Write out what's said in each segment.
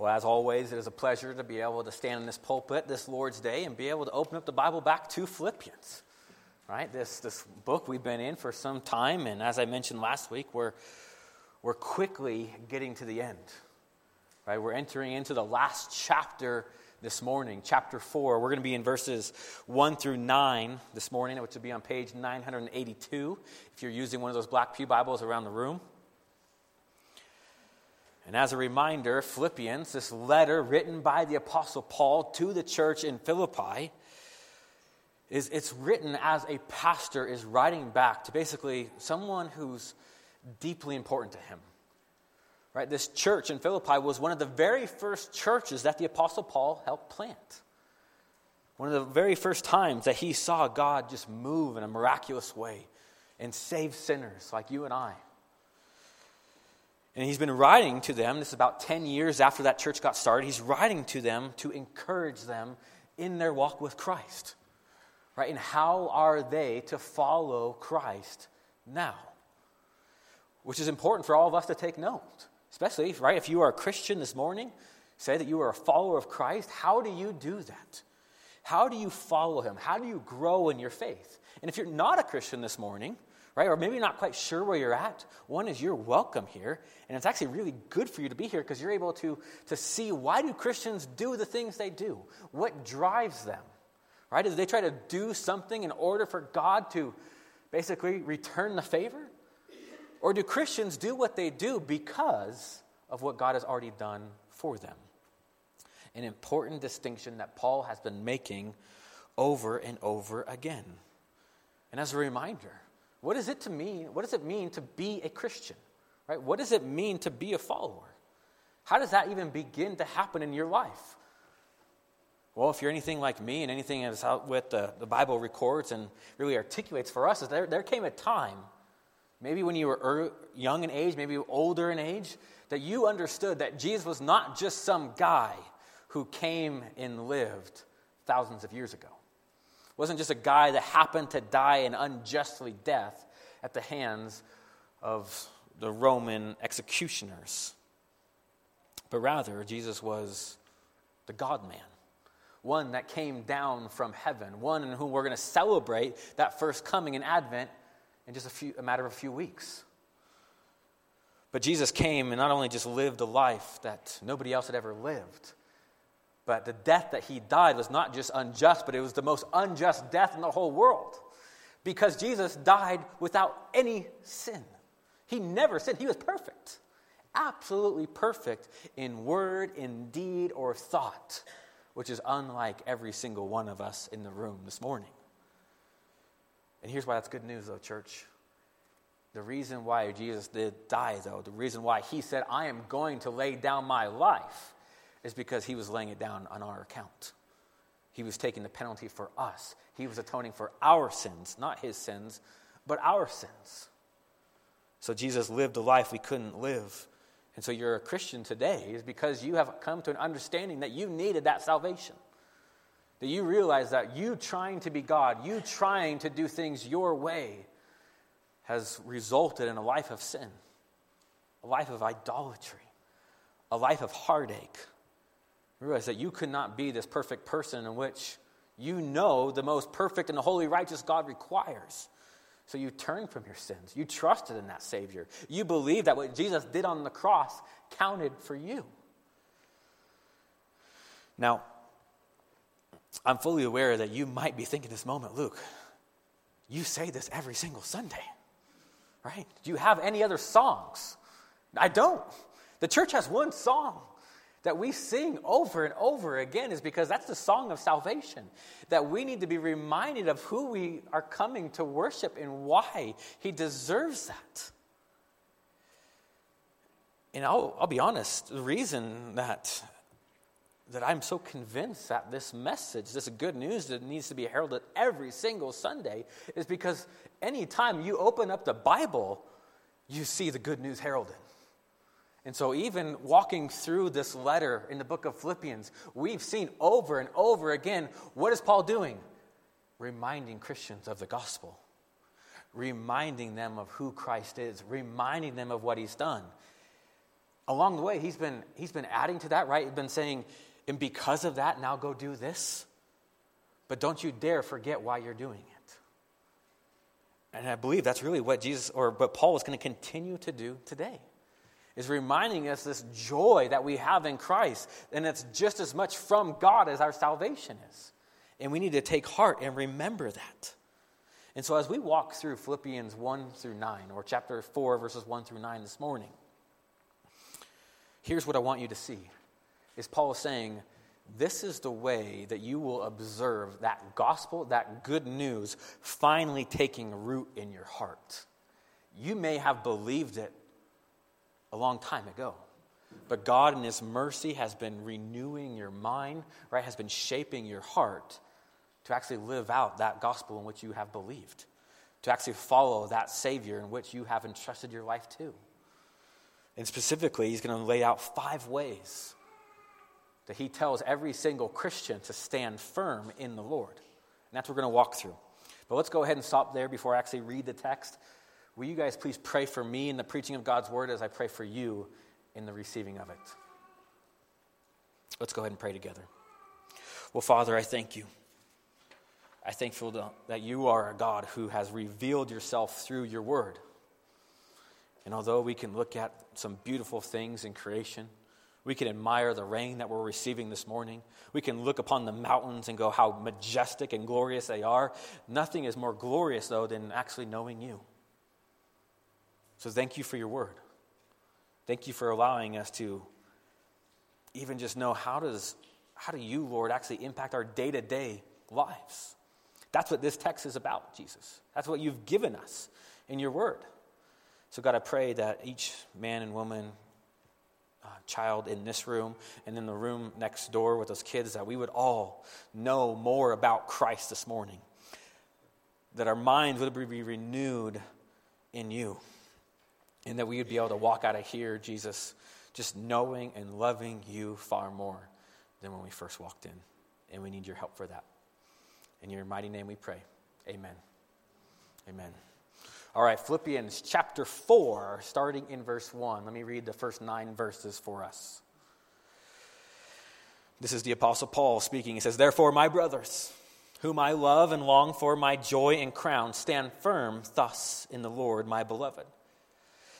Well, as always, it is a pleasure to be able to stand in this pulpit this Lord's Day and be able to open up the Bible back to Philippians. Right? This, this book we've been in for some time, and as I mentioned last week, we're, we're quickly getting to the end. Right? We're entering into the last chapter this morning, chapter 4. We're going to be in verses 1 through 9 this morning, which will be on page 982 if you're using one of those Black Pew Bibles around the room. And as a reminder, Philippians, this letter written by the Apostle Paul to the church in Philippi, is it's written as a pastor is writing back to basically someone who's deeply important to him. Right? This church in Philippi was one of the very first churches that the Apostle Paul helped plant. One of the very first times that he saw God just move in a miraculous way and save sinners like you and I. And he's been writing to them, this is about 10 years after that church got started, he's writing to them to encourage them in their walk with Christ. Right? And how are they to follow Christ now? Which is important for all of us to take note. Especially, right, if you are a Christian this morning, say that you are a follower of Christ, how do you do that? How do you follow him? How do you grow in your faith? And if you're not a Christian this morning, right? Or maybe not quite sure where you're at. One is you're welcome here, and it's actually really good for you to be here because you're able to, to see why do Christians do the things they do? What drives them? Right? Do they try to do something in order for God to basically return the favor? Or do Christians do what they do because of what God has already done for them? An important distinction that Paul has been making over and over again. And as a reminder, what does it to mean? What does it mean to be a Christian? Right? What does it mean to be a follower? How does that even begin to happen in your life? Well, if you're anything like me and anything out with the, the Bible records and really articulates for us, is there, there came a time, maybe when you were er, young in age, maybe older in age, that you understood that Jesus was not just some guy who came and lived thousands of years ago wasn't just a guy that happened to die an unjustly death at the hands of the Roman executioners. But rather, Jesus was the God man, one that came down from heaven, one in whom we're going to celebrate that first coming in Advent in just a, few, a matter of a few weeks. But Jesus came and not only just lived a life that nobody else had ever lived, but the death that he died was not just unjust, but it was the most unjust death in the whole world. Because Jesus died without any sin. He never sinned. He was perfect. Absolutely perfect in word, in deed, or thought, which is unlike every single one of us in the room this morning. And here's why that's good news, though, church. The reason why Jesus did die, though, the reason why he said, I am going to lay down my life, is because he was laying it down on our account. He was taking the penalty for us. He was atoning for our sins, not his sins, but our sins. So Jesus lived a life we couldn't live. And so you're a Christian today is because you have come to an understanding that you needed that salvation. That you realize that you trying to be God, you trying to do things your way, has resulted in a life of sin, a life of idolatry, a life of heartache, realize that you could not be this perfect person in which you know the most perfect and the holy, righteous God requires. So you turn from your sins. You trusted in that Savior. You believe that what Jesus did on the cross counted for you. Now, I'm fully aware that you might be thinking this moment, Luke, you say this every single Sunday, right? Do you have any other songs? I don't. The church has one song that we sing over and over again is because that's the song of salvation. That we need to be reminded of who we are coming to worship and why He deserves that. And I'll, I'll be honest, the reason that, that I'm so convinced that this message, this good news that needs to be heralded every single Sunday, is because anytime you open up the Bible, you see the good news heralded. And so, even walking through this letter in the book of Philippians, we've seen over and over again what is Paul doing? Reminding Christians of the gospel, reminding them of who Christ is, reminding them of what he's done. along the way, he's been, he's been adding to that, right? He's been saying, and because of that, now go do this. But don't you dare forget why you're doing it. And I believe that's really what Jesus or what Paul is going to continue to do today. Is reminding us this joy that we have in Christ, and it's just as much from God as our salvation is. And we need to take heart and remember that. And so, as we walk through Philippians 1 through 9, or chapter 4, verses 1 through 9 this morning, here's what I want you to see. Is Paul saying, this is the way that you will observe that gospel, that good news, finally taking root in your heart. You may have believed it a long time ago, but God, in His mercy, has been renewing your mind, right? Has been shaping your heart to actually live out that gospel in which you have believed, to actually follow that Savior in which you have entrusted your life to. And specifically, He's going to lay out five ways that he tells every single Christian to stand firm in the Lord. And that's what we're going to walk through. But let's go ahead and stop there before I actually read the text. Will you guys please pray for me in the preaching of God's word as I pray for you in the receiving of it? Let's go ahead and pray together. Well, Father, I thank you. I thankful that you are a God who has revealed yourself through your word. And although we can look at some beautiful things in creation, we can admire the rain that we're receiving this morning. We can look upon the mountains and go how majestic and glorious they are. Nothing is more glorious, though, than actually knowing you. So thank you for your word. Thank you for allowing us to even just know how does how do you, Lord, actually impact our day-to-day lives? That's what this text is about, Jesus. That's what you've given us in your word. So, God, I pray that each man and woman uh, child in this room and in the room next door with those kids that we would all know more about Christ this morning. That our minds would be renewed in you. And that we would be able to walk out of here, Jesus, just knowing and loving you far more than when we first walked in. And we need your help for that. In your mighty name we pray. Amen. Amen. All right, Philippians chapter 4, starting in verse 1. Let me read the first nine verses for us. This is the Apostle Paul speaking. He says, Therefore, my brothers, whom I love and long for, my joy and crown, stand firm thus in the Lord, my beloved.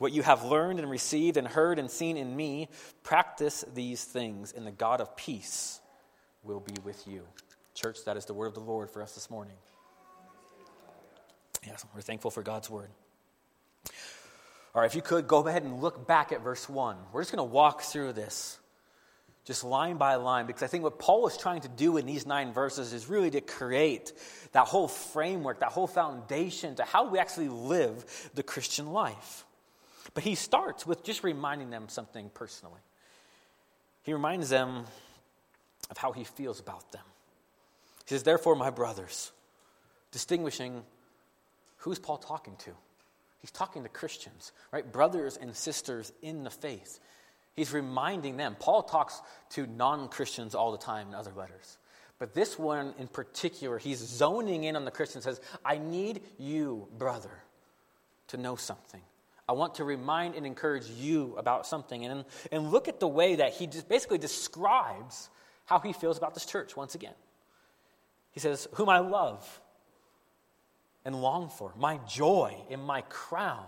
What you have learned and received and heard and seen in me, practice these things, and the God of peace will be with you. Church, that is the word of the Lord for us this morning. Yes, we're thankful for God's word. All right, if you could go ahead and look back at verse 1. We're just going to walk through this just line by line because I think what Paul is trying to do in these nine verses is really to create that whole framework, that whole foundation to how we actually live the Christian life. But he starts with just reminding them something personally. He reminds them of how he feels about them. He says, Therefore, my brothers, distinguishing who's Paul talking to? He's talking to Christians, right? Brothers and sisters in the faith. He's reminding them. Paul talks to non Christians all the time in other letters. But this one in particular, he's zoning in on the Christian says, I need you, brother, to know something. I want to remind and encourage you about something. And, and look at the way that he just basically describes how he feels about this church once again. He says, Whom I love and long for, my joy and my crown.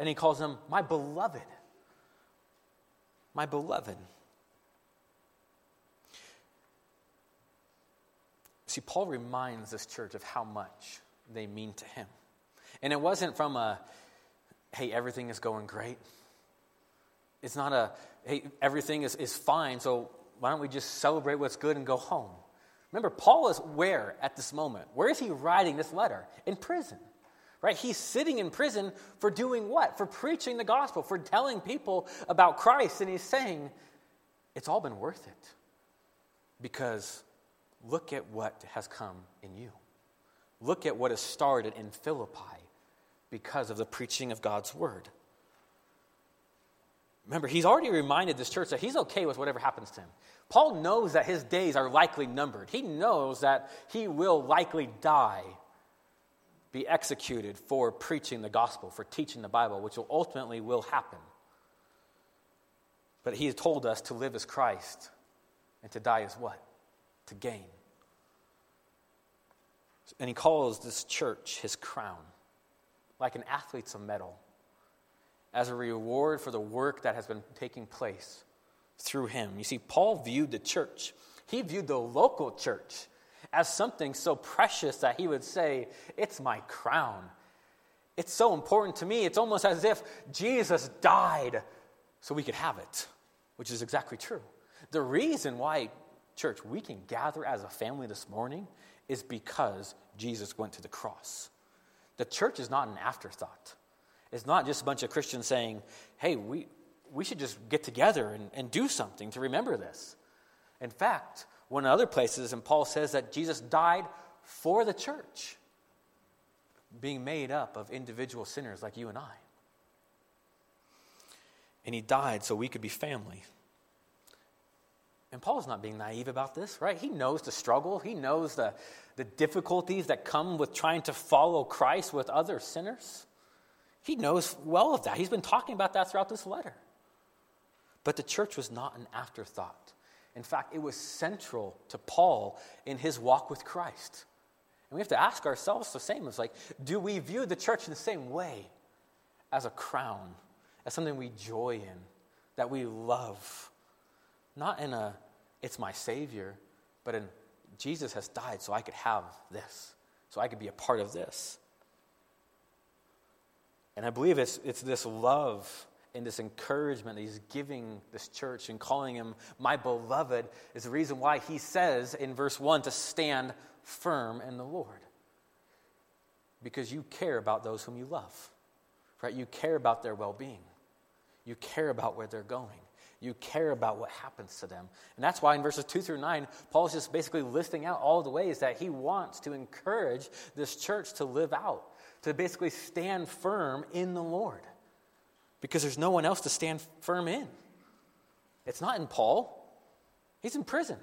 And he calls them my beloved. My beloved. See, Paul reminds this church of how much they mean to him. And it wasn't from a, hey, everything is going great. It's not a, hey, everything is, is fine, so why don't we just celebrate what's good and go home? Remember, Paul is where at this moment? Where is he writing this letter? In prison. Right? He's sitting in prison for doing what? For preaching the gospel, for telling people about Christ. And he's saying, it's all been worth it. Because look at what has come in you. Look at what has started in Philippi because of the preaching of God's word. Remember, he's already reminded this church that he's okay with whatever happens to him. Paul knows that his days are likely numbered. He knows that he will likely die be executed for preaching the gospel, for teaching the Bible, which will ultimately will happen. But he has told us to live as Christ and to die as what? To gain. And he calls this church his crown, like an athlete's medal, as a reward for the work that has been taking place through him. You see, Paul viewed the church, he viewed the local church as something so precious that he would say, It's my crown. It's so important to me. It's almost as if Jesus died so we could have it, which is exactly true. The reason why, church, we can gather as a family this morning is because Jesus went to the cross. The church is not an afterthought. It's not just a bunch of Christians saying, hey, we, we should just get together and, and do something to remember this. In fact, one of the other places, and Paul says that Jesus died for the church, being made up of individual sinners like you and I. And he died so we could be family. And Paul's not being naive about this, right? He knows the struggle, he knows the, the difficulties that come with trying to follow Christ with other sinners. He knows well of that. He's been talking about that throughout this letter. But the church was not an afterthought. In fact, it was central to Paul in his walk with Christ. And we have to ask ourselves the same. It's like, do we view the church in the same way as a crown, as something we joy in, that we love? Not in a, it's my Savior, but in Jesus has died so I could have this, so I could be a part of this. And I believe it's, it's this love and this encouragement that he's giving this church and calling him my beloved is the reason why he says in verse 1 to stand firm in the Lord. Because you care about those whom you love, right? You care about their well being, you care about where they're going. You care about what happens to them. And that's why in verses 2 through 9, Paul is just basically listing out all the ways that he wants to encourage this church to live out, to basically stand firm in the Lord because there's no one else to stand firm in. It's not in Paul, he's in prison.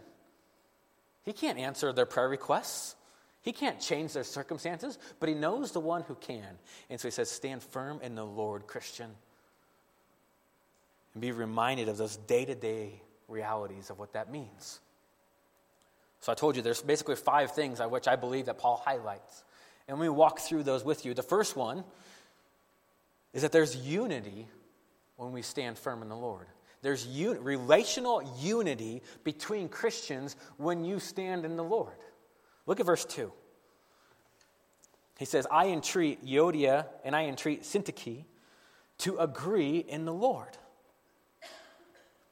He can't answer their prayer requests. He can't change their circumstances, but he knows the one who can. And so he says, Stand firm in the Lord, Christian. And be reminded of those day to day realities of what that means. So I told you there's basically five things which I believe that Paul highlights. And we walk through those with you. The first one is that there's unity when we stand firm in the Lord. There's un- relational unity between Christians when you stand in the Lord. Look at verse 2. He says, I entreat Euodia and I entreat Syntyche to agree in the Lord.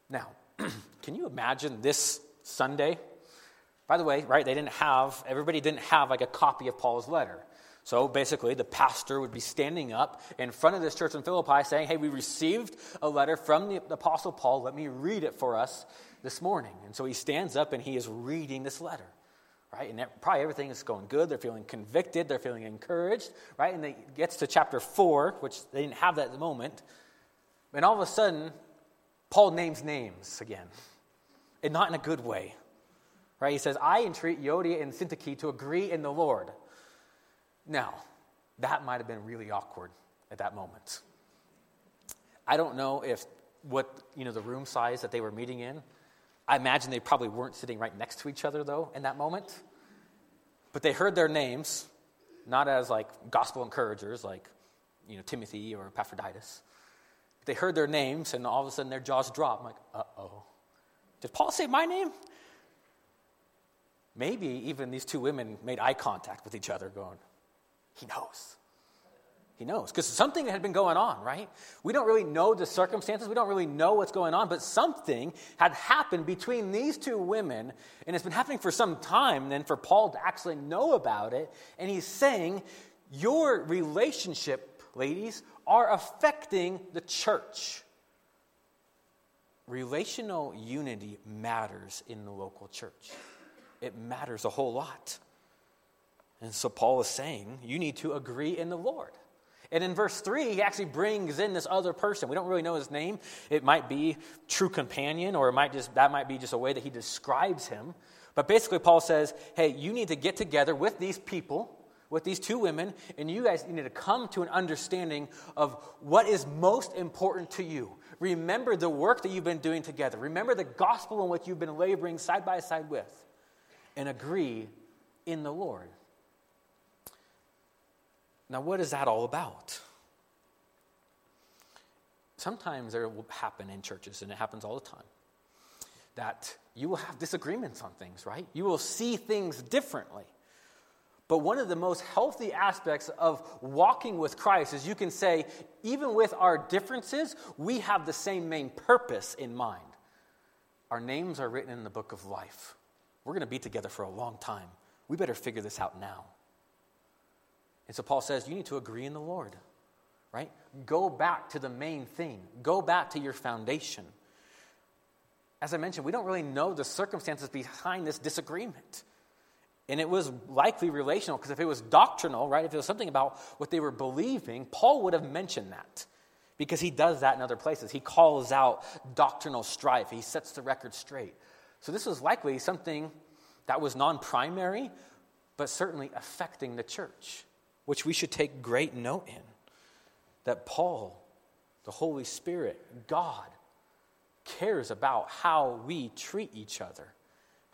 Now, can you imagine this Sunday? By the way, right, they didn't have, everybody didn't have like a copy of Paul's letter. So basically, the pastor would be standing up in front of this church in Philippi saying, Hey, we received a letter from the Apostle Paul. Let me read it for us this morning. And so he stands up and he is reading this letter, right? And probably everything is going good. They're feeling convicted. They're feeling encouraged, right? And it gets to chapter four, which they didn't have that at the moment. And all of a sudden, Paul names names again, and not in a good way, right? He says, I entreat Euodia and Syntyche to agree in the Lord. Now, that might have been really awkward at that moment. I don't know if what, you know, the room size that they were meeting in. I imagine they probably weren't sitting right next to each other, though, in that moment. But they heard their names, not as like gospel encouragers, like, you know, Timothy or Epaphroditus. They heard their names, and all of a sudden their jaws drop. I'm like, uh oh. Did Paul say my name? maybe even these two women made eye contact with each other, going, He knows. He knows. Because something had been going on, right? We don't really know the circumstances. We don't really know what's going on, but something had happened between these two women, and it's been happening for some time then for Paul to actually know about it. And he's saying, Your relationship, ladies, are affecting the church. Relational unity matters in the local church, it matters a whole lot. And so Paul is saying, You need to agree in the Lord. And in verse 3, he actually brings in this other person. We don't really know his name. It might be true companion, or it might just that might be just a way that he describes him. But basically, Paul says, hey, you need to get together with these people, with these two women, and you guys need to come to an understanding of what is most important to you. Remember the work that you've been doing together. Remember the gospel in which you've been laboring side by side with, and agree in the Lord. Now, what is that all about? Sometimes there will happen in churches, and it happens all the time, that you will have disagreements on things, right? You will see things differently. But one of the most healthy aspects of walking with Christ is you can say, even with our differences, we have the same main purpose in mind. Our names are written in the book of life. We're going to be together for a long time. We better figure this out now. And so Paul says, you need to agree in the Lord, right? Go back to the main thing, go back to your foundation. As I mentioned, we don't really know the circumstances behind this disagreement. And it was likely relational because if it was doctrinal, right, if it was something about what they were believing, Paul would have mentioned that because he does that in other places. He calls out doctrinal strife, he sets the record straight. So this was likely something that was non primary, but certainly affecting the church which we should take great note in. That Paul, the Holy Spirit, God, cares about how we treat each other,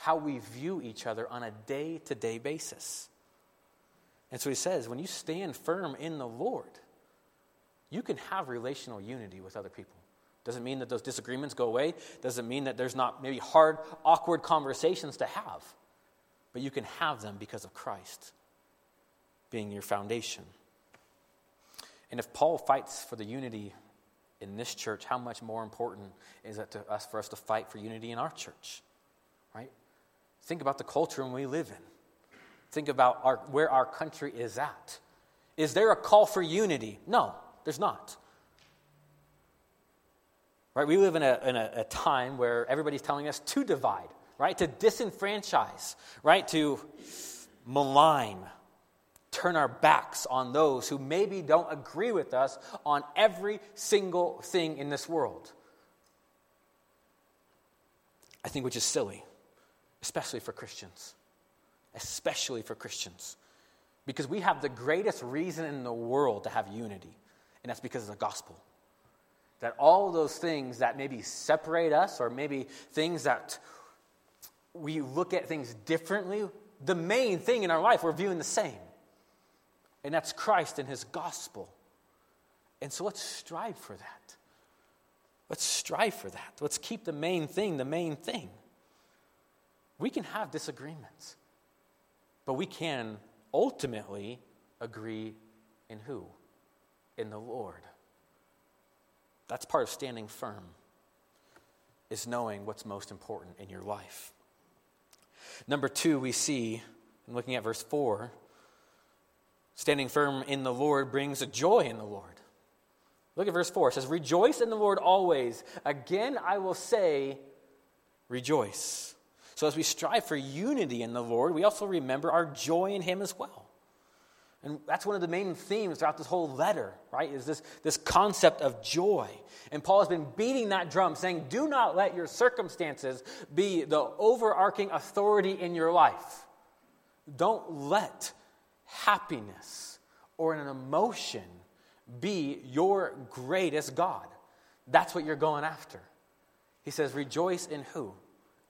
how we view each other on a day to day basis. And so he says, when you stand firm in the Lord, you can have relational unity with other people. Doesn't mean that those disagreements go away. Doesn't mean that there's not maybe hard, awkward conversations to have. But you can have them because of Christ being your foundation. And if Paul fights for the unity in this church, how much more important is it to us for us to fight for unity in our church? Right? Think about the culture we live in. Think about our, where our country is at. Is there a call for unity? No, there's not. Right? We live in a, in a, a time where everybody's telling us to divide, right? To disenfranchise, right? To malign, turn our backs on those who maybe don't agree with us on every single thing in this world. I think which is silly, especially for Christians. Especially for Christians. Because we have the greatest reason in the world to have unity, and that's because of the gospel. That all those things that maybe separate us, or maybe things that we look at things differently, the main thing in our life we're viewing the same and that's Christ and his gospel. And so let's strive for that. Let's strive for that. Let's keep the main thing the main thing. We can have disagreements, but we can ultimately agree in who? In the Lord. That's part of standing firm, is knowing what's most important in your life. Number two, we see, in looking at verse 4, Standing firm in the Lord brings a joy in the Lord. Look at verse 4. It says, Rejoice in the Lord always. Again, I will say, Rejoice. So, as we strive for unity in the Lord, we also remember our joy in Him as well. And that's one of the main themes throughout this whole letter, right? Is this, this concept of joy. And Paul has been beating that drum, saying, Do not let your circumstances be the overarching authority in your life. Don't let happiness or an emotion be your greatest God. That's what you're going after. He says, Rejoice in who?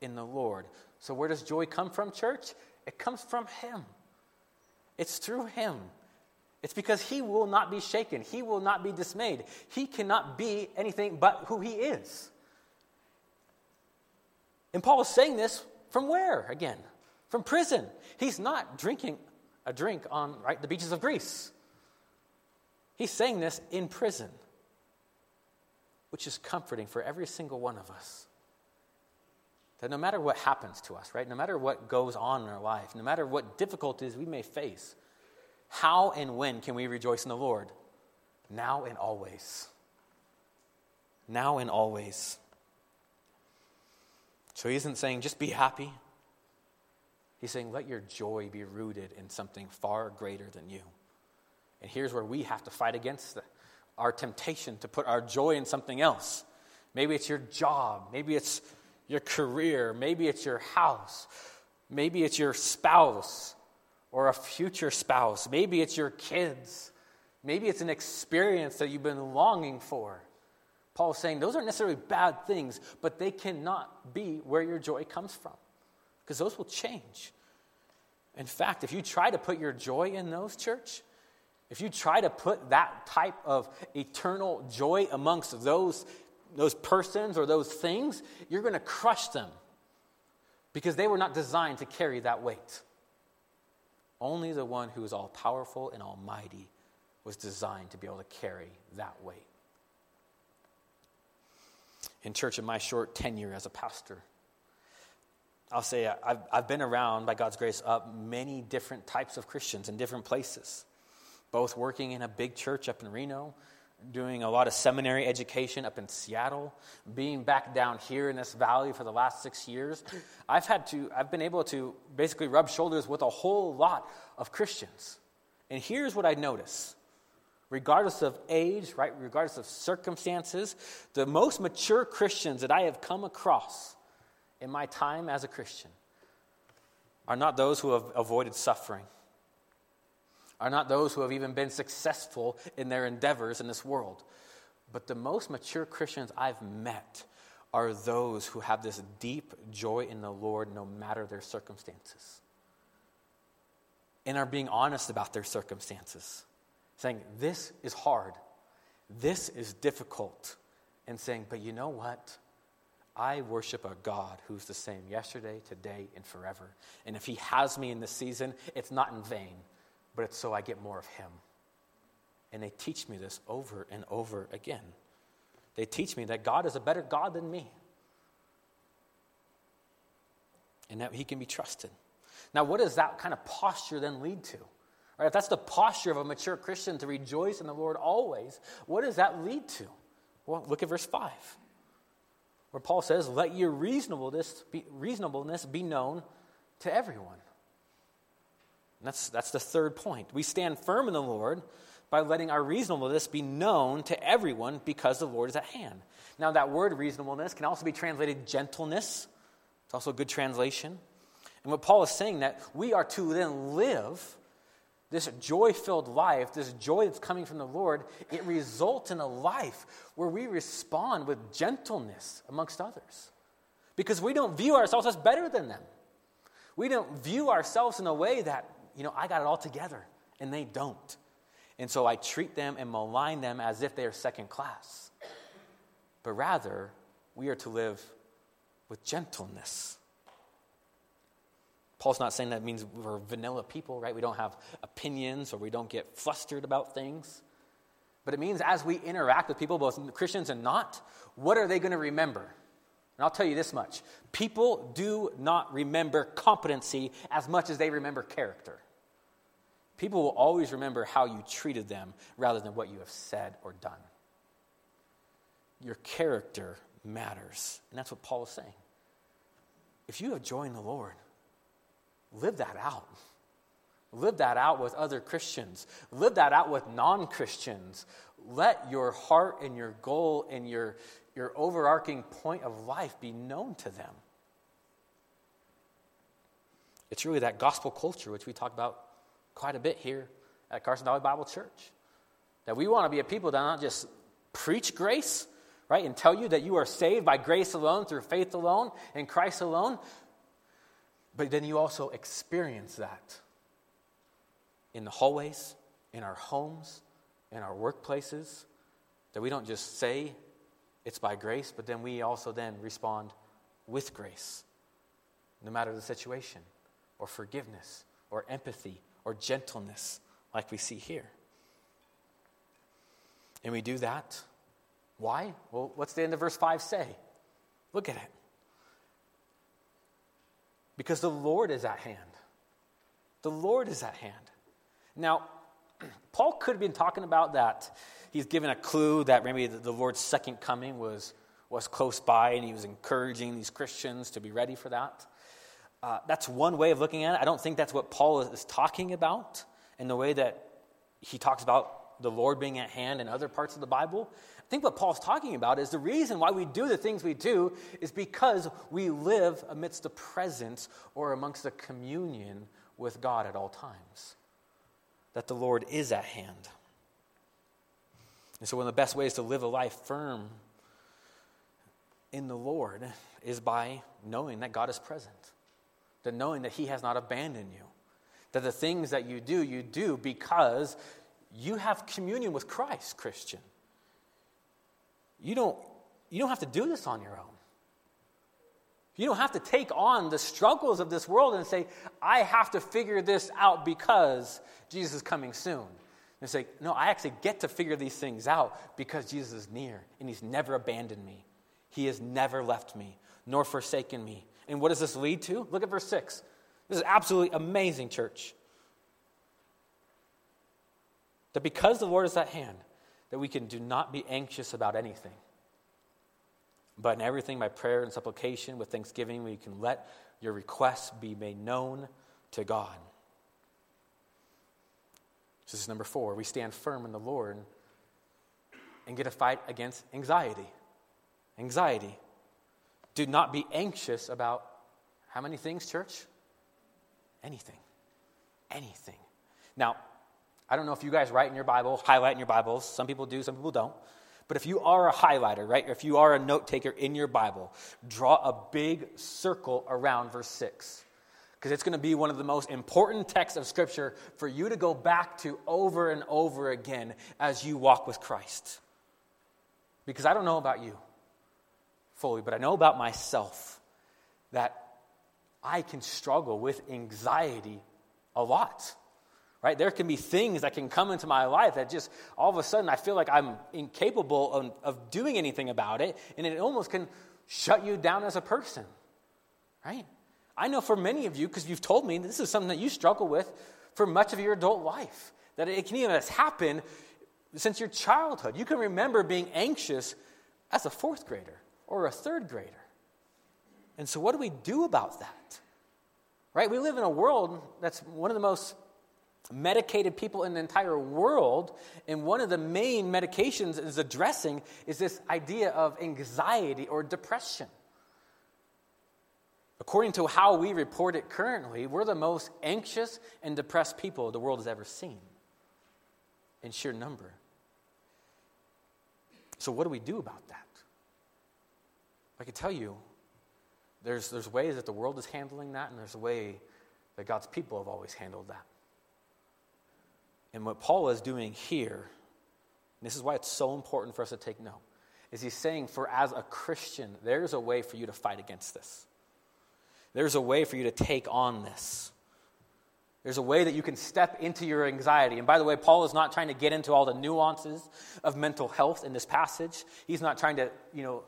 In the Lord. So, where does joy come from, church? It comes from Him. It's through Him. It's because He will not be shaken, He will not be dismayed. He cannot be anything but who He is. And Paul is saying this from where again? from prison. He's not drinking a drink on right, the beaches of Greece. He's saying this in prison, which is comforting for every single one of us. That no matter what happens to us, right, no matter what goes on in our life, no matter what difficulties we may face, how and when can we rejoice in the Lord? Now and always. Now and always. So he isn't saying just be happy. He's saying let your joy be rooted in something far greater than you. And here's where we have to fight against the, our temptation to put our joy in something else. Maybe it's your job, maybe it's your career, maybe it's your house, maybe it's your spouse or a future spouse, maybe it's your kids, maybe it's an experience that you've been longing for. Paul's saying those aren't necessarily bad things, but they cannot be where your joy comes from because those will change. In fact, if you try to put your joy in those, church, if you try to put that type of eternal joy amongst those, those persons or those things, you're going to crush them because they were not designed to carry that weight. Only the one who is all powerful and almighty was designed to be able to carry that weight. In church, in my short tenure as a pastor, I'll say I've, I've been around, by God's grace, up many different types of Christians in different places, both working in a big church up in Reno, doing a lot of seminary education up in Seattle, being back down here in this valley for the last six years. I've had to, I've been able to basically rub shoulders with a whole lot of Christians. And here's what I notice regardless of age, right, regardless of circumstances, the most mature Christians that I have come across in my time as a Christian are not those who have avoided suffering, are not those who have even been successful in their endeavors in this world. But the most mature Christians I've met are those who have this deep joy in the Lord no matter their circumstances. And are being honest about their circumstances, saying, This is hard, this is difficult, and saying, But you know what? I worship a God who's the same yesterday, today, and forever. And if He has me in this season, it's not in vain, but it's so I get more of Him. And they teach me this over and over again. They teach me that God is a better God than me, and that He can be trusted. Now, what does that kind of posture then lead to? Right, if that's the posture of a mature Christian to rejoice in the Lord always, what does that lead to? Well, look at verse 5 where Paul says, Let your reasonableness be, reasonableness be known to everyone. That's, that's the third point. We stand firm in the Lord by letting our reasonableness be known to everyone because the Lord is at hand. Now, that word reasonableness can also be translated gentleness. It's also a good translation. And what Paul is saying that we are to then live this joy filled life, this joy that's coming from the Lord, it results in a life where we respond with gentleness amongst others. Because we don't view ourselves as better than them. We don't view ourselves in a way that, you know, I got it all together and they don't. And so I treat them and malign them as if they are second class. But rather, we are to live with gentleness Paul's not saying that means we're vanilla people, right? We don't have opinions or we don't get flustered about things. But it means as we interact with people, both Christians and not, what are they going to remember? And I'll tell you this much people do not remember competency as much as they remember character. People will always remember how you treated them rather than what you have said or done. Your character matters. And that's what Paul is saying. If you have joined the Lord, live that out. Live that out with other Christians. Live that out with non Christians. Let your heart and your goal and your, your overarching point of life be known to them. It's really that gospel culture, which we talk about quite a bit here at Carson Valley Bible Church. That we want to be a people that not just preach grace, right, and tell you that you are saved by grace alone, through faith alone, in Christ alone, but then you also experience that in the hallways, in our homes, in our workplaces, that we don't just say it's by grace, but then we also then respond with grace, no matter the situation. or forgiveness or empathy or gentleness, like we see here. And we do that. Why? Well, what's the end of verse 5 say? Look at it. Because the Lord is at hand. The Lord is at hand. Now, Paul could have been talking about that. He's given a clue that maybe the Lord's second coming was, was close by, and he was encouraging these Christians to be ready for that. Uh, that's one way of looking at it. I don't think that's what Paul is, talking about in the way that he talks about the Lord being at hand in other parts of the Bible. I think what Paul's talking about is the reason why we do the things we do is because we live amidst the presence or amongst the communion with God at all times. That the Lord is at hand. And so, one of the best ways to live a life firm in the Lord is by knowing that God is present, that knowing that He has not abandoned you, that the things that you do, you do because you have communion with Christ, Christian. You don't, you don't have to do this on your own. You don't have to take on the struggles of this world and say, I have to figure this out because Jesus is coming soon. And say, no, I actually get to figure these things out because Jesus is near and he's never abandoned me. He has never left me nor forsaken me. And what does this lead to? Look at verse 6. This is absolutely amazing, church. That because the Lord is at hand, that we can do not be anxious about anything. But in everything, by prayer and supplication, with thanksgiving, we can let your requests be made known to God. This is number four. We stand firm in the Lord and get a fight against anxiety. Anxiety. Do not be anxious about how many things, church? Anything. Anything. Now, I don't know if you guys write in your Bible, highlight in your Bibles. Some people do, some people don't. But if you are a highlighter, right, if you are a note taker in your Bible, draw a big circle around verse 6. Because it's going to be one of the most important texts of Scripture for you to go back to over and over again as you walk with Christ. Because I don't know about you fully, but I know about myself that I can struggle with anxiety a lot right? There can be things that can come into my life that just all of a sudden I feel like I'm incapable of, of doing anything about it, and it almost can shut you down as a person, right? I know for many of you, because you've told me this is something that you struggle with for much of your adult life, that it can even have happened since your childhood. You can remember being anxious as a fourth grader or a third grader. And so, what do we do about that? Right? We live in a world that's one of the most medicated people in the entire world. And one of the main medications is addressing is this idea of anxiety or depression. According to how we report it currently, we're the most anxious and depressed people the world has ever seen in sheer number. So, what do we do about that? I can tell you, there's, there's ways that the world is handling that, and there's a way that God's people have always handled that. And what Paul is doing here, this is why it's so important for us to take note, is he's saying, for as a Christian, there's a way for you to fight against this. There's a way for you to take on this. There's a way that you can step into your anxiety. And by the way, Paul is not trying to get into all the nuances of mental health in this passage. He's not trying to, you know,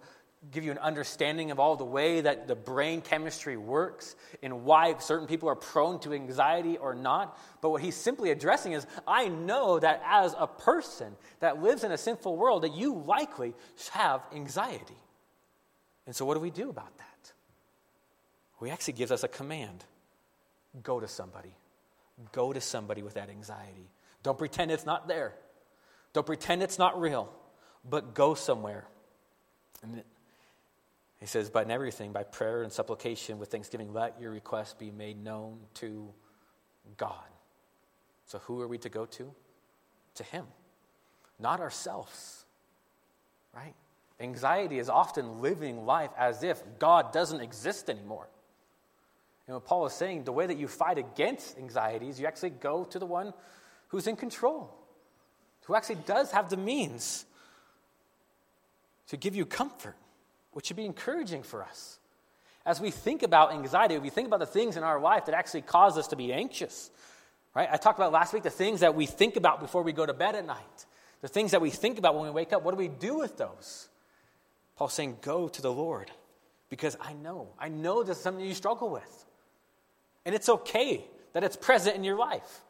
give you an understanding of all the way that the brain chemistry works and why certain people are prone to anxiety or not. But what he's simply addressing is I know that as a person that lives in a sinful world, that you likely have anxiety. And so, what do we do about that? Well, he actually gives us a command go to somebody. Go to somebody with that anxiety. Don't pretend it's not there. Don't pretend it's not real, but go somewhere. And he says, But in everything, by prayer and supplication with thanksgiving, let your requests be made known to God. So who are we to go to? To Him, not ourselves, right? Anxiety is often living life as if God doesn't exist anymore. And what Paul is saying, the way that you fight against anxiety is you actually go to the one who's in control, who actually does have the means to give you comfort which should be encouraging for us. as we think about anxiety, if we think about the things in our life that actually cause us to be anxious. Right? I talked about last week the things that we think about before we go to bed at night. The things that we think about when we wake up. What do we do with those? Paul's saying, go to the Lord because I know. I know this is something you struggle with. And it's okay that it's present in your life.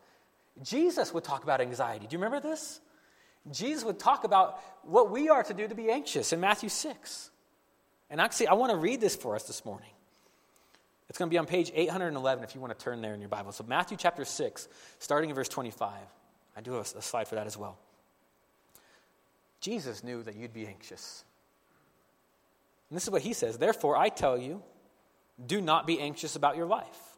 Jesus would talk about anxiety. Do you remember this? Jesus would talk about what we are to do to be anxious in Matthew 6. And actually, I want to read this for us this morning. It's going to be on page 811 if you want to turn there in your Bible. So, Matthew chapter 6, starting in verse 25. I do have a slide for that as well. Jesus knew that you'd be anxious. And this is what he says Therefore, I tell you, do not be anxious about your life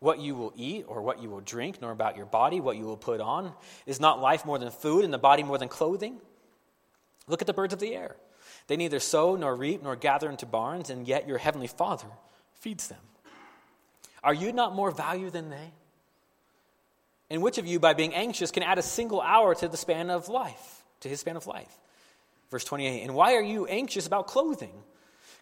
what you will eat or what you will drink, nor about your body, what you will put on. Is not life more than food, and the body more than clothing? Look at the birds of the air. They neither sow nor reap nor gather into barns, and yet your heavenly Father feeds them. Are you not more value than they? And which of you, by being anxious, can add a single hour to the span of life, to his span of life? Verse 28 And why are you anxious about clothing?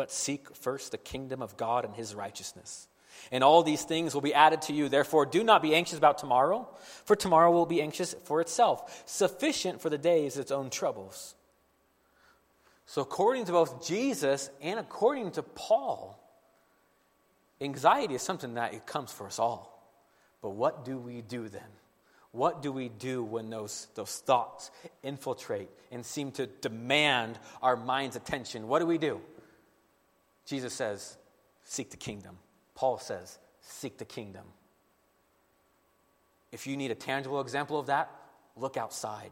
But seek first the kingdom of God and his righteousness. And all these things will be added to you. Therefore, do not be anxious about tomorrow, for tomorrow will be anxious for itself. Sufficient for the day is its own troubles. So, according to both Jesus and according to Paul, anxiety is something that it comes for us all. But what do we do then? What do we do when those, those thoughts infiltrate and seem to demand our mind's attention? What do we do? Jesus says, Seek the kingdom. Paul says, Seek the kingdom. If you need a tangible example of that, look outside.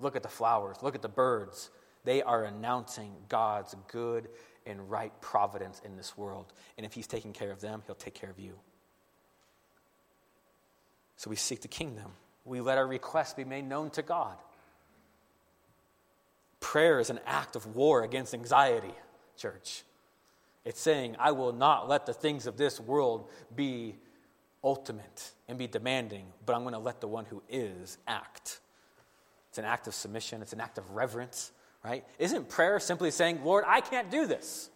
Look at the flowers. Look at the birds. They are announcing God's good and right providence in this world. And if He's taking care of them, He'll take care of you. So we seek the kingdom. We let our requests be made known to God. Prayer is an act of war against anxiety, church. It's saying, I will not let the things of this world be ultimate and be demanding, but I'm going to let the one who is act. It's an act of submission, it's an act of reverence, right? Isn't prayer simply saying, Lord, I can't do this?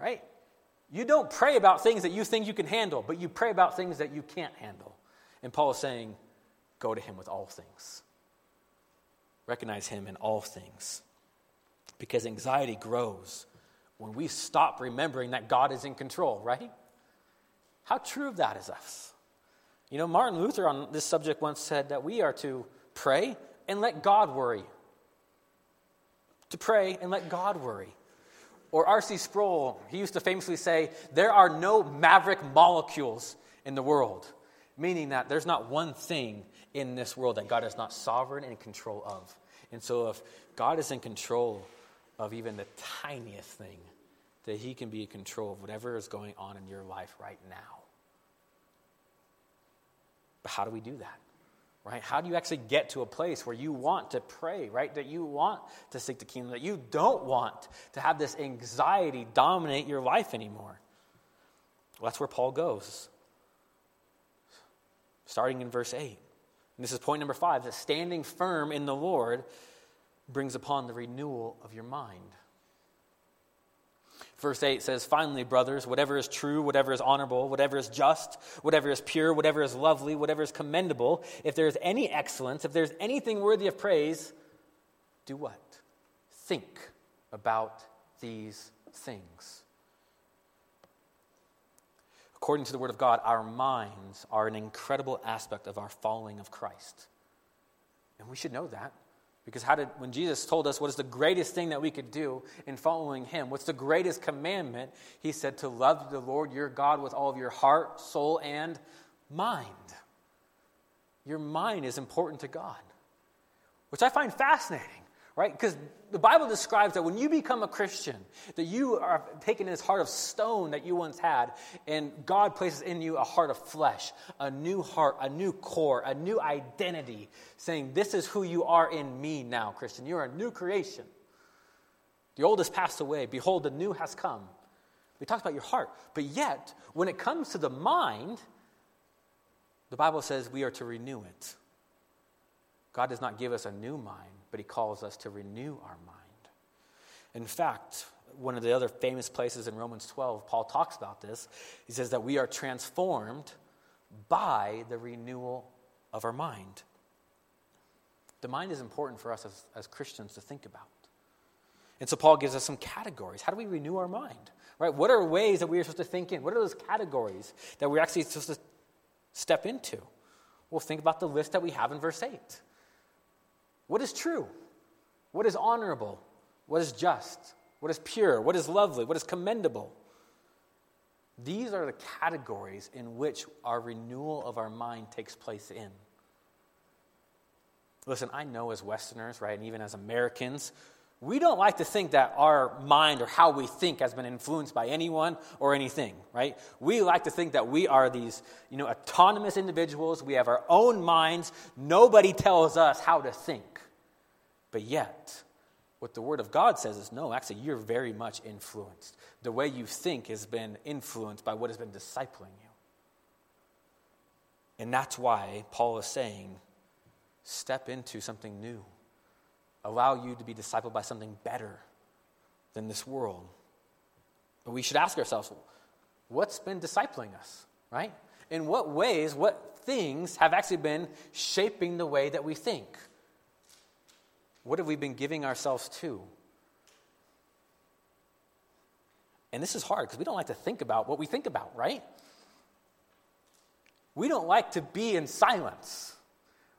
Right? You don't pray about things that you think you can handle, but you pray about things that you can't handle. And Paul is saying, go to him with all things. Recognize him in all things. Because anxiety grows when we stop remembering that God is in control, right? How true of that is us? You know, Martin Luther on this subject once said that we are to pray and let God worry. To pray and let God worry. Or R.C. Sproul, he used to famously say, There are no maverick molecules in the world, meaning that there's not one thing in this world that God is not sovereign and in control of. And so, if God is in control of even the tiniest thing, that He can be in control of whatever is going on in your life right now. But how do we do that? Right? How do you actually get to a place where you want to pray, right? That you want to seek the kingdom, that you don't want to have this anxiety dominate your life anymore? Well, that's where Paul goes. Starting in verse 8. And this is point number five that standing firm in the Lord brings upon the renewal of your mind. Verse 8 says, Finally, brothers, whatever is true, whatever is honorable, whatever is just, whatever is pure, whatever is lovely, whatever is commendable, if there is any excellence, if there's anything worthy of praise, do what? Think about these things. According to the Word of God, our minds are an incredible aspect of our following of Christ. And we should know that. Because how did, when Jesus told us what is the greatest thing that we could do in following him, what's the greatest commandment? He said to love the Lord your God with all of your heart, soul, and mind. Your mind is important to God, which I find fascinating, right? Because the Bible describes that when you become a Christian, that you are taking this heart of stone that you once had, and God places in you a heart of flesh, a new heart, a new core, a new identity, saying, This is who you are in me now, Christian. You're a new creation. The old has passed away. Behold, the new has come. We talked about your heart. But yet, when it comes to the mind, the Bible says we are to renew it. God does not give us a new mind, but He calls us to renew our mind. In fact, one of the other famous places in Romans 12, Paul talks about this. He says that we are transformed by the renewal of our mind. The mind is important for us as, as Christians to think about. And so Paul gives us some categories. How do we renew our mind? Right? What are ways that we are supposed to think in? What are those categories that we're actually supposed to step into? Well, think about the list that we have in verse 8. What is true? What is honorable? What is just? What is pure? What is lovely? What is commendable? These are the categories in which our renewal of our mind takes place in. Listen, I know as Westerners, right, and even as Americans, we don't like to think that our mind or how we think has been influenced by anyone or anything, right? We like to think that we are these, you know, autonomous individuals. We have our own minds. Nobody tells us how to think. But yet, what the Word of God says is no, actually, you're very much influenced. The way you think has been influenced by what has been discipling you. And that's why Paul is saying, step into something new allow you to be discipled by something better than this world. But we should ask ourselves what's been discipling us, right? In what ways, what things have actually been shaping the way that we think? What have we been giving ourselves to? And this is hard because we don't like to think about what we think about, right? We don't like to be in silence.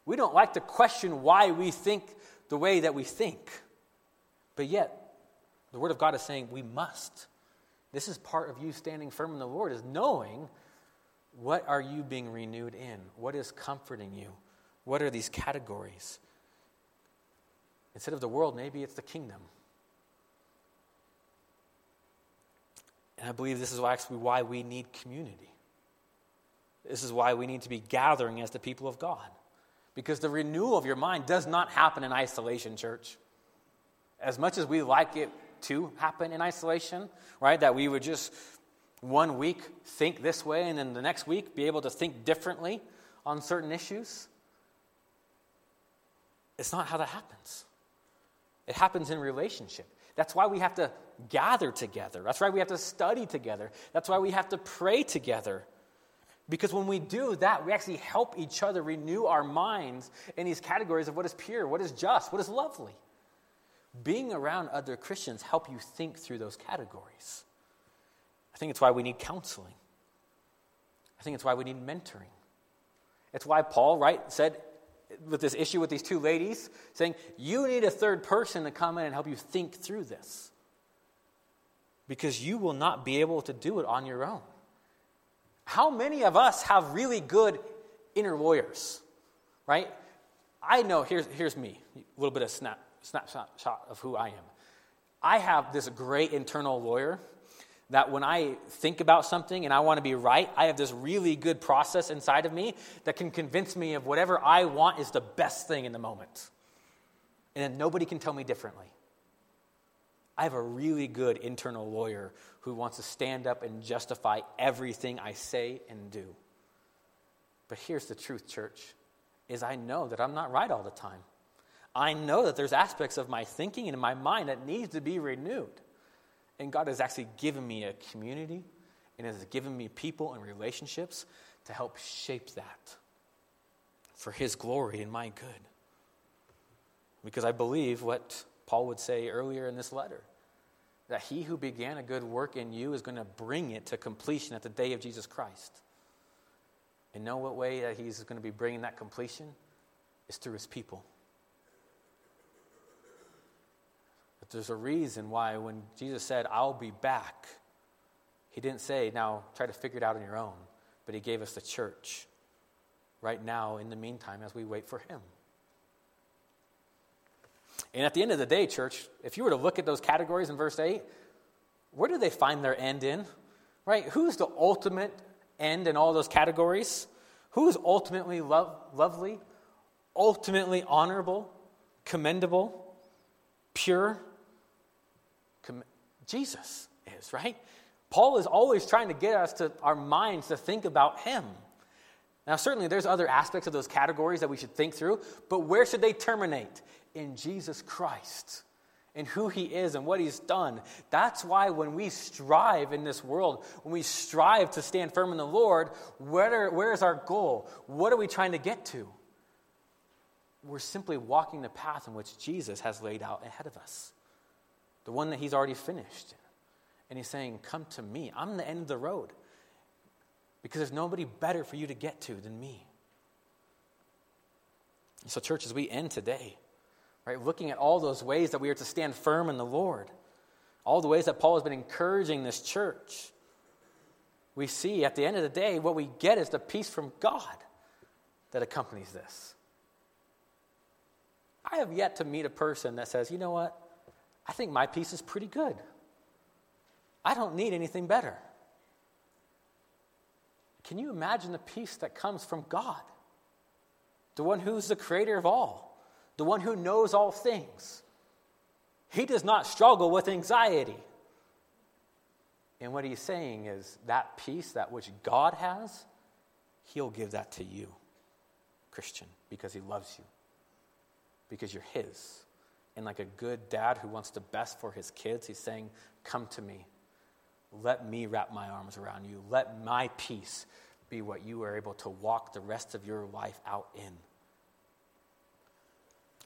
We don't like to question why we think the way that we think. But yet, the Word of God is saying we must. This is part of you standing firm in the Lord, is knowing what are you being renewed in? What is comforting you? What are these categories? Instead of the world, maybe it's the kingdom. And I believe this is actually why we need community. This is why we need to be gathering as the people of God. Because the renewal of your mind does not happen in isolation, church. As much as we like it to happen in isolation, right? That we would just one week think this way and then the next week be able to think differently on certain issues. It's not how that happens. It happens in relationship. That's why we have to gather together. That's why we have to study together. That's why we have to pray together. Because when we do that, we actually help each other renew our minds in these categories of what is pure, what is just, what is lovely. Being around other Christians help you think through those categories. I think it's why we need counseling. I think it's why we need mentoring. It's why Paul, right, said with this issue with these two ladies, saying, You need a third person to come in and help you think through this. Because you will not be able to do it on your own. How many of us have really good inner lawyers, right? I know, here's, here's me, a little bit of snap, snapshot of who I am. I have this great internal lawyer that when I think about something and I want to be right, I have this really good process inside of me that can convince me of whatever I want is the best thing in the moment. And then nobody can tell me differently. I have a really good internal lawyer who wants to stand up and justify everything I say and do. But here's the truth, church, is I know that I'm not right all the time. I know that there's aspects of my thinking and my mind that needs to be renewed. And God has actually given me a community and has given me people and relationships to help shape that for his glory and my good. Because I believe what Paul would say earlier in this letter that he who began a good work in you is going to bring it to completion at the day of Jesus Christ. And know what way that he's going to be bringing that completion is through his people. But there's a reason why when Jesus said, I'll be back, he didn't say, now try to figure it out on your own, but he gave us the church right now in the meantime as we wait for him. And at the end of the day, church, if you were to look at those categories in verse 8, where do they find their end in? Right? Who's the ultimate end in all those categories? Who's ultimately love, lovely, ultimately honorable, commendable, pure? Com- Jesus is, right? Paul is always trying to get us to our minds to think about him. Now, certainly there's other aspects of those categories that we should think through, but where should they terminate? In Jesus Christ, in who he is and what he's done. That's why when we strive in this world, when we strive to stand firm in the Lord, where, where is our goal? What are we trying to get to? We're simply walking the path in which Jesus has laid out ahead of us, the one that he's already finished. And he's saying, Come to me. I'm the end of the road because there's nobody better for you to get to than me. So, church, as we end today, right, looking at all those ways that we are to stand firm in the Lord, all the ways that Paul has been encouraging this church, we see at the end of the day, what we get is the peace from God that accompanies this. I have yet to meet a person that says, you know what? I think my peace is pretty good. I don't need anything better. Can you imagine the peace that comes from God? The one who's the creator of all, the one who knows all things. He does not struggle with anxiety. And what he's saying is that peace, that which God has, he'll give that to you, Christian, because he loves you, because you're his. And like a good dad who wants the best for his kids, he's saying, Come to me. Let me wrap my arms around you. Let my peace be what you are able to walk the rest of your life out in.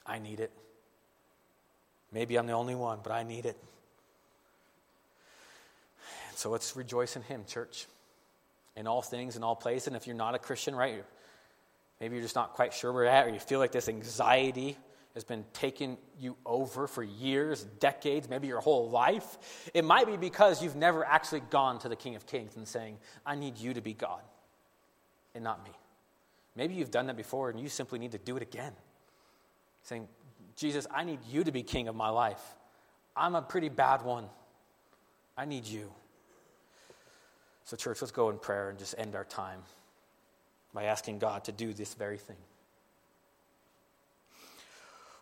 I need it. Maybe I'm the only one, but I need it. So let's rejoice in Him, church, in all things, in all places. And if you're not a Christian, right, maybe you're just not quite sure where you're at, or you feel like this anxiety has been taking you over for years, decades, maybe your whole life, it might be because you've never actually gone to the King of Kings and saying, I need you to be God and not me. Maybe you've done that before and you simply need to do it again. Saying, Jesus, I need you to be king of my life. I'm a pretty bad one. I need you. So, church, let's go in prayer and just end our time by asking God to do this very thing.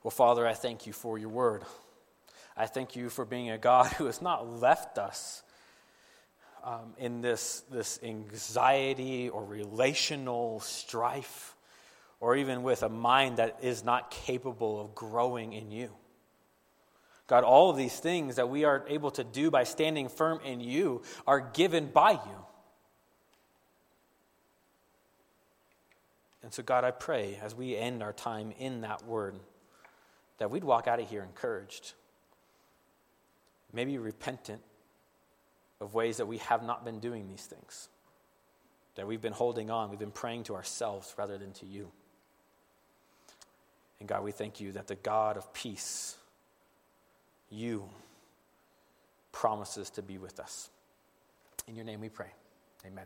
Well, Father, I thank you for your word. I thank you for being a God who has not left us um, in this, this anxiety or relational strife, or even with a mind that is not capable of growing in you. God, all of these things that we are able to do by standing firm in you are given by you. And so, God, I pray as we end our time in that word that we'd walk out of here encouraged, maybe repentant of ways that we have not been doing these things, that we've been holding on, we've been praying to ourselves rather than to you. And God, we thank you that the God of peace, you, promises to be with us. In your name we pray. Amen.